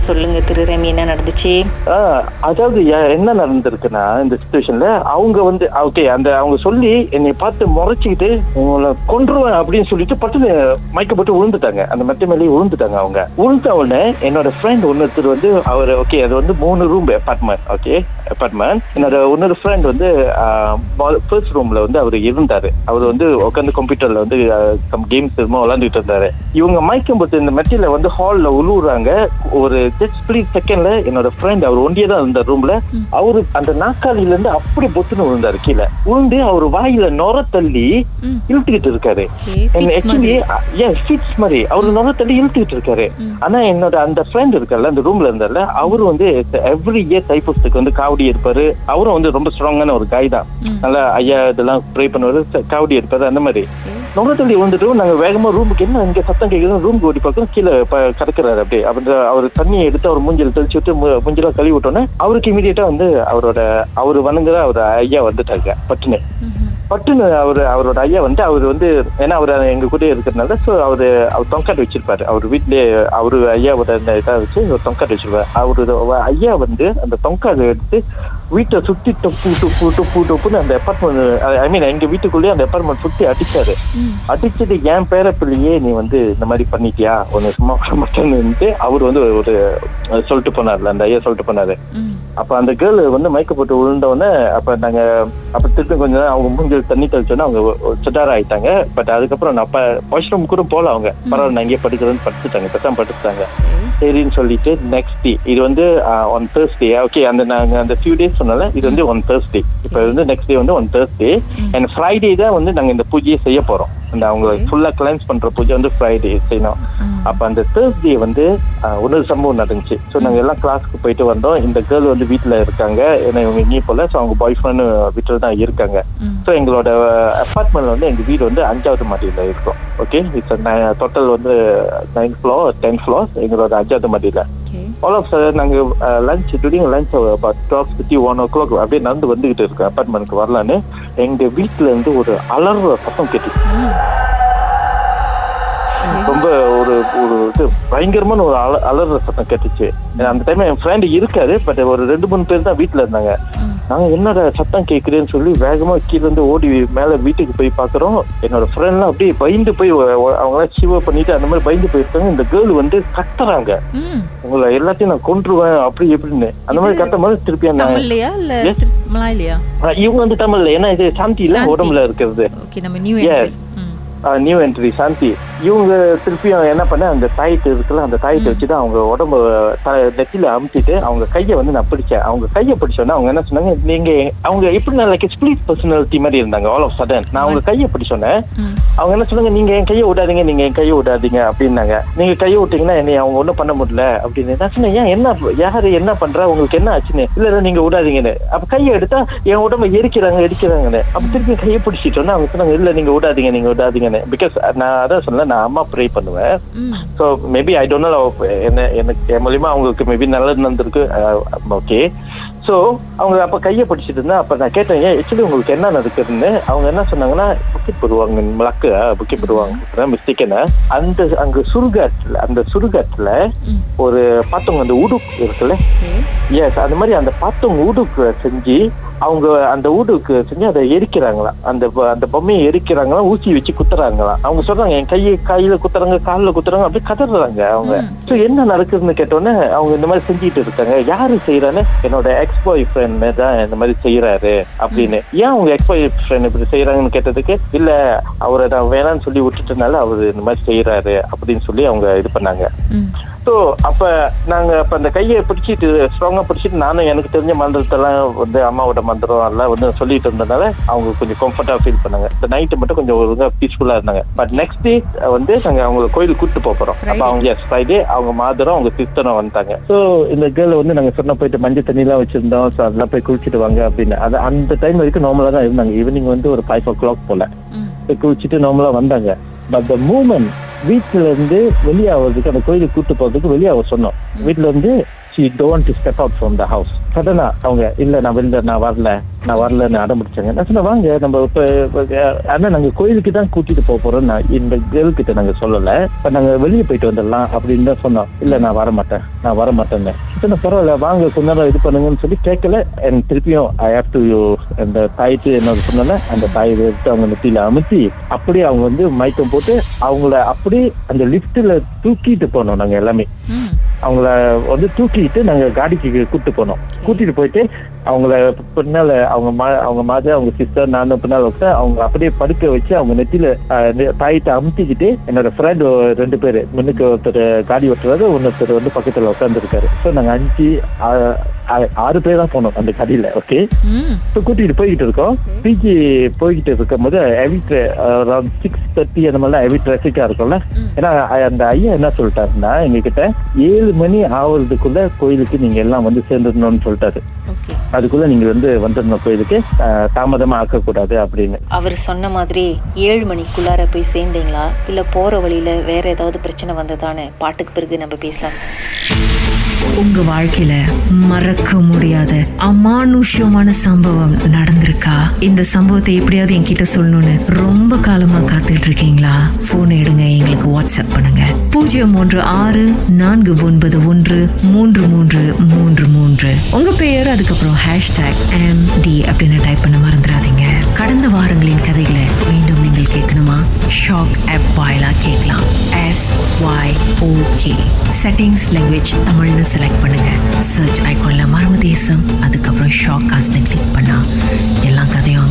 சொல்லுங்க திரு ரமி என்ன நடந்துச்சு? அதாவது யா- என்ன நடந்திருக்குன்னா இந்த சுச்சுவேஷன்ல அவங்க வந்து ஓகே அந்த அவங்க சொல்லி என்னை பார்த்து முறைச்சிக்கிட்டு உங்களை கொன்றுவேன் அப்படின்னு சொல்லிட்டு பட்டு மயக்கப்பட்டு உழுந்துட்டாங்க. விழுந்துட்டாங்க அந்த மெத்த மேலேயே விழுந்துட்டாங்க அவங்க. விழுந்த உடனே என்னோட ஃப்ரெண்ட் ஒன்னொருத்தர் வந்து அவர் ஓகே அது வந்து மூணு ரூம் அப்பார்ட்மெண்ட் ஓகே அப்பார்ட்மெண்ட் என்னோட இன்னொரு ஃப்ரெண்ட் வந்து ஃபர்ஸ்ட் ரூம்ல வந்து அவர் இருந்தாரு. அவர் வந்து உட்காந்து கம்ப்யூட்டர்ல வந்து சம் கேம்ஸ் திரும்ப விளாண்டுட்டு இருந்தாரு. இவங்க மயக்கம் போட்டு இந்த மெட்டில வந்து ஹால்ல உழுவுறாங்க. ஒரு ஜஸ்ட் ஸ்பிளிட் செகண்ட்ல என்னோட ஃப்ரெண்ட் அவர் ஒண்டியே தான் இருந்தார் ரூம்ல அவரு அந்த நாக்காளியில இருந்து அப்படி பொத்துன்னு விழுந்தாரு கீழே விழுந்து அவர் வாயில நொர தள்ளி. இழுத்துக்கிட்டு இருக்காரு. ஃபிட்ஸ் மாதிரி அவர் நொர தள்ளி இழுத்துக்கிட்டு இருக்காரு. ஆனா என்னோட அந்த ஃப்ரெண்ட் இருக்கார்ல அந்த ரூம்ல இருந்தார்ல அவரு வந்து எவ்ரி இயர் தைப்பூசத்துக்கு வந்து காவடி இருப்பாரு அவரும் வந்து ரொம்ப ஸ்ட்ராங்கான ஒரு காய் தான். நல்லா ஐயா இதெல்லாம் ப்ரே பண்ணுவாரு காவடி இருப்பாரு அந்த மாதிரி. நொர தள்ளி விழுந்துட்டு நாங்க வேகமா ரூமுக்கு என்ன இங்க சத்தம் கேட்குது ரூமுக்கு ஓடி பார்க்கறோம் கீழே கிடக்குறாரு அப்படியே அவர் அவர் தண்ணியை எடுத்து அவர் மூஞ்சில் தெளிச்சு விட்டு மூஞ்சில கழுவி விட்டோன்னே அவருக்கு இமீடியட்டா வந்து அவரோட அவர் வணங்குற அவர் ஐயா வந்துட்டாங்க பட்டுன்னு. பட்டுன்னு அவர் அவரோட ஐயா வந்து அவர் வந்து ஏன்னா அவர் எங்க கூட இருக்கிறதுனால ஸோ அவரு அவர் தொங்காட்டு வச்சிருப்பாரு அவர் வீட்லயே அவரு ஐயாவோட இந்த இதை வச்சு ஒரு தொங்காட்டு வச்சிருப்பாரு அவரு அவ- ஐயா வந்து அந்த தொங்காடு எடுத்து வீட்டை சுத்தி டப்பு டப்பு டப்பு டப்புன்னு அந்த அப்பார்ட்மெண்ட் ஐ மீன் எங்க வீட்டுக்குள்ளேயே அந்த அப்பார்ட்மெண்ட் சுத்தி அடிச்சாரு. அடிச்சது என் பேரப்பிள்ளையே நீ வந்து இந்த மாதிரி பண்ணிட்டியா ஒன்னு சும்மா விட மாட்டேன்னு அவர் வந்து ஒரு சொல்லிட்டு போனார்ல அந்த ஐயா சொல்லிட்டு போனாரு. அப்ப அந்த கேர்ள் வந்து மயக்க போட்டு விழுந்தவொடனே அப்ப நாங்க அப்ப திருப்பி கொஞ்ச நேரம் அவங்க மூஞ்சில் தண்ணி தெளிச்சோன்னா அவங்க சுட்டார ஆயிட்டாங்க பட் அதுக்கப்புறம் நான் வாஷ்ரூம் கூட போல அவங்க. பரவாயில்ல நான் இங்கே படுக்கிறேன்னு படுத்துட்டாங்க பெட்டாம படுத்துட்டாங்க சரின்னு சொல்லிட்டு நெக்ஸ்ட் டே இது வந்து ஒன் தேர்ஸ்டே ஓகே அந்த நாங்க அந்த ஃபியூ டேஸ் சொன்னால இது வந்து ஒன் தேர்ஸ்டே இப்போ வந்து நெக்ஸ்ட் டே வந்து ஒன் தேர்ஸ்டே அண்ட் ஃப்ரைடே தான் வந்து நாங்க இந்த பூஜையை செய்ய போறோம். அந்த அவங்க ஃபுல்லா கிளென்ஸ் பண்ற பூஜை வந்து ஃப்ரைடே செய்யணும். அப்ப அந்த தேர்ஸ்டே வந்து இன்னொரு சம்பவம் நடந்துச்சு. ஸோ நாங்க எல்லாம் கிளாஸ்க்கு போயிட்டு வந்தோம். இந்த கேர்ள் வந்து வீட்டுல இருக்காங்க. ஏன்னா இவங்க இங்கே போல ஸோ அவங்க பாய் ஃப்ரெண்டு வீட்டில் தான் இருக்காங்க. ஸோ எங்களோட அப்பார்ட்மெண்ட்ல வந்து எங்க வீடு வந்து அஞ்சாவது மாடியில இருக்கும். ஓகே இட்ஸ் டோட்டல் வந்து நைன் ஃப்ளோர் டென் ஃப்ளோர்ஸ் எங்களோட அஞ்சாவது மாடியில. ஆல் ஆஃப் நாங்க lunch during lunch twelve fifty one o'clock அப்படியே நடந்து வந்துகிட்டு இருக்கோம் அப்பார்ட்மெண்ட்க்கு வரலான்னு எங்க வீட்டுல இருந்து ஒரு அலற சத்தம் கேட்டு ரொம்ப ஒரு ஒரு இது பயங்கரமான ஒரு அல அலற சத்தம் கேட்டுச்சு. அந்த டைம் என் ஃப்ரெண்டு இருக்காது பட் ஒரு ரெண்டு மூணு பேர் தான் வீட்டுல இருந்தாங்க. ம். நாங்க என்னடா சத்தம் கேக்குறேன்னு சொல்லி வேகமா கீழ இருந்து ஓடி மேல வீட்டுக்கு போய் பாக்குறோம். என்னோட ஃப்ரெண்ட்லாம் அப்படியே பயந்து போய் அவங்க சிவ பண்ணிட்டு அந்த மாதிரி பயந்து போயிருக்காங்க. இந்த கேர்ள் வந்து கத்துறாங்க. உங்களை எல்லாத்தையும் நான் கொன்றுவேன் அப்படி எப்படின்னு அந்த மாதிரி இது கத்த மாதிரி திருப்பி இவங்க வந்து தமிழ்ல. ஏன்னா இது சாந்தி இல்ல. உடம்புல இருக்கிறது. New entry Shanti. இவங்க திருப்பியும் என்ன பண்ண அந்த தாயத்தை இருக்குல்ல அந்த தாயத்தை வச்சு தான் அவங்க உடம்பு நெத்தியில அமுத்திட்டு அவங்க கையை வந்து நான் பிடிச்சேன் அவங்க கையை பிடிச்சோன்னா அவங்க என்ன சொன்னாங்க நீங்க அவங்க எப்படி லைக் ஸ்பிளிட் பர்சனாலிட்டி மாதிரி இருந்தாங்க ஆல் ஆஃப் சடன் நான் அவங்க கையை பிடிச்சோன்னே. அவங்க என்ன சொன்னாங்க நீங்க என் கையை விடாதீங்க நீங்க என் கையை விடாதீங்க அப்படின்னாங்க. நீங்க கையை விட்டீங்கன்னா என்னை அவங்க ஒண்ணும் பண்ண முடியல அப்படின்னு. நான் சொன்னேன் ஏன் என்ன யாரு என்ன பண்றா உங்களுக்கு என்ன ஆச்சுன்னு? இல்ல இல்ல நீங்க விடாதீங்கன்னு. அப்ப கையை எடுத்தா என் உடம்ப எரிக்கிறாங்க எரிக்கிறாங்கன்னு. அப்ப திருப்பி கையை பிடிச்சிட்டோன்னா அவங்க சொன்னாங்க இல்ல நீங்க விடாதீங்க நீங்க விடாதீங்கன்னு. பிகாஸ் நான் அதான் சொன்னேன் நான் அம்மா ப்ரே பண்ணுவேன். So maybe I don't know என்ன எனக்கு என் மூலியமா அவங்களுக்கு மேபி நல்லது நடந்திருக்கு. ஓகே. ஸோ அவங்க அப்ப கையை பிடிச்சிட்டு இருந்தா அப்ப நான் கேட்டேன் ஏன் ஆக்சுவலி உங்களுக்கு என்ன நடக்குதுன்னு? அவங்க என்ன சொன்னாங்கன்னா புக்கிட் போடுவாங்க மலக்கு புக்கிட் போடுவாங்க மிஸ்டேக்கன அந்த அங்க சுடுகாட்டுல அந்த சுடுகாட்டுல ம். ஒரு பார்த்தவங்க அந்த உடுப்பு இருக்குல்ல. எஸ் அந்த மாதிரி அந்த பார்த்தவங்க ஊடுக்கு செஞ்சு அவங்க அந்த ஊடுக்கு செஞ்சு அதை எரிக்கிறாங்களாம். அந்த அந்த பொம்மையை எரிக்கிறாங்களாம் ஊசி வச்சு குத்துறாங்களாம். அவங்க சொல்றாங்க என் கையை கையில குத்துறாங்க காலில் குத்துறாங்க அப்படியே கதறாங்க அவங்க. ஸோ என்ன நடக்குதுன்னு கேட்டோன்னே அவங்க இந்த மாதிரி செஞ்சுட்டு இருக்காங்க. யாரு செய்யறான்னு என்னோட எக்ஸ் பாய் ஃப்ரெண்ட் தான் இந்த மாதிரி செய்யறாரு அப்படின்னு. ஏன் அவங்க எக்ஸ் பாய் ஃப்ரெண்ட் இப்படி செய்யறாங்கன்னு கேட்டதுக்கு இல்ல அவரை நான் வேணாம்னு சொல்லி விட்டுட்டனால அவரு இந்த மாதிரி செய்யறாரு அப்படின்னு சொல்லி அவங்க இது பண்ணாங்க. ஸோ அப்ப நாங்க அப்ப அந்த கையை பிடிச்சிட்டு ஸ்ட்ராங்கா பிடிச்சிட்டு நானும் எனக்கு தெரிஞ்ச மந்திரத்தெல்லாம் வந்து அம்மாவோட மந்திரம் எல்லாம் வந்து சொல்லிட்டு இருந்தனால அவங்க கொஞ்சம் கம்ஃபர்டா ஃபீல் பண்ணாங்க. இந்த நைட்டு மட்டும் கொஞ்சம் ஒழுங்கா பீஸ்ஃபுல்லா இருந்தாங்க. பட் நெக்ஸ்ட் டே வந்து நாங்க அவங்க கோயிலுக்கு கூட்டு போக போறோம். அப்ப. அவங்க எஸ் ஃப்ரைடே அவங்க மாதரம் அவங்க சிஸ்டரும் வந்துட்டாங்க. ஸோ இந்த கேர்ள் வந்து நாங்க சொன்ன போயிட்டு மஞ்சள் தண்ணி எல்லாம் வச்சிருந்தோம். ஸோ அதெல்லாம் போய் குளிச்சுட்டு வாங்க அப்படின்னு. அது அந்த டைம் வரைக்கும் நார்மலா தான் இருந்தாங்க. ஈவினிங் வந்து ஒரு ஃபைவ் ஓ கிளாக் போல குளிச்சுட்டு நார்மலா வந்தாங்க. பட் த மூமெண்ட் வீட்டுல இருந்து வெளியாகிறதுக்கு அந்த கோயிலுக்கு கூட்டு போறதுக்கு வெளியே அவ சொன்னோம். வீட்டுல இருந்து she don't step out from the house சடனா அவங்க இல்ல நான் வெளில நான் வரல. நான் வரலன்னு அடம் பிடிச்சாங்க. நான் சொன்னேன் வாங்க நம்ம இப்ப ஆனா நாங்க கோயிலுக்கு தான் கூட்டிட்டு போக போறோம். நான் இந்த கேர்ள் கிட்ட நாங்க சொல்லல. இப்ப நாங்க வெளியே போயிட்டு வந்துடலாம் அப்படின்னு தான் சொன்னோம். இல்ல நான் வர மாட்டேன். நான் வர மாட்டேன்னு. சரி பரவாயில்ல வாங்க கொஞ்ச நேரம் இது பண்ணுங்கன்னு சொல்லி கேட்கல. எனக்கு திருப்பியும் ஐ ஹாவ் டு அந்த தாய்த்து என்ன சொன்னல அந்த தாயை எடுத்து அவங்க நெத்தியில அமுத்தி அப்படியே அவங்க வந்து மயக்கம் போட்டு அவங்கள அப்படியே அந்த லிஃப்ட்ல தூக்கிட்டு போனோம் நாங்க எல்லாமே. அவங்கள வந்து தூக்கிட்டு நாங்க காடிக்கு கூட்டிட்டு போனோம். கூட்டிட்டு போயிட்டு அவங்கள பின்னால அவங்க மா அவங்க மாதா அவங்க சிஸ்டர் நானும் பின்னால உட்காந்து அவங்க அப்படியே படுக்க வச்சு அவங்க நெத்தியில தாயிட்ட அமுத்திக்கிட்டு என்னோட ஃப்ரெண்ட் ரெண்டு பேரு முன்னுக்கு ஒருத்தர் காடி ஓட்டுறாரு இன்னொருத்தர் வந்து பக்கத்துல உட்காந்துருக்காரு ஸோ நாங்க அஞ்சு ஆறு பேர் தான் போனோம் அந்த கடியில ஓகே இப்போ கூட்டிட்டு போய்கிட்டு இருக்கோம். பிஜி போய்கிட்டு இருக்கும் போது ஹெவி அரௌண்ட் சிக்ஸ் தேர்ட்டி அந்த மாதிரிலாம் ஹெவி டிராஃபிக்கா இருக்கும்ல. ஏன்னா அந்த ஐயா என்ன சொல்லிட்டாருன்னா எங்ககிட்ட ஏழு மணி ஆவறதுக்குள்ள கோயிலுக்கு நீங்க எல்லாம் வந்து சேர்ந்துடணும்னு சொல்லிட்டாரு. அதுக்குள்ள நீங்க வந்து வந்துடணும் கோயிலுக்கு தாமதமா ஆக்கக்கூடாது அப்படின்னு. அவர் சொன்ன மாதிரி ஏழு மணிக்குள்ளார போய் சேர்ந்தீங்களா? இல்ல போற வழியில வேற ஏதாவது பிரச்சனை வந்ததான்னு பாட்டுக்கு பிறகு நம்ம பேசலாம். உங்க வாழ்க்கையில மறக்க முடியாத அமானுஷ்யமான சம்பவம் நடந்திருக்கா? இந்த சம்பவத்தை எப்படியாவது என்கிட்ட சொல்லணும்னு ரொம்ப காலமா காத்துட்டு இருக்கீங்களா? போன் எடுங்க எங்களுக்கு வாட்ஸ்அப் பண்ணுங்க. பூஜ்ஜியம் மூன்று ஆறு நான்கு ஒன்பது ஒன்று மூன்று மூன்று மூன்று மூன்று. உங்க பெயர் அதுக்கப்புறம் ஹேஷ்டாக் எம் டி அப்படின்னு டைப் பண்ண மறந்துடாதீங்க. கடந்த வாரங்களின் கதைகளை மீண்டும் நீங்கள் கேட்கணுமா? ஷாக் ஆப் வாயிலா கேட்கலாம். S Y okay settings language தமிழ்னு செலக்ட் பண்ணுங்க. சர்ச் ஐகான்ல மர்ம தேசம் அதுக்கப்புறம் ஷாக் காஸ்ட்னு கிளிக் பண்ணா எல்லா கதையும்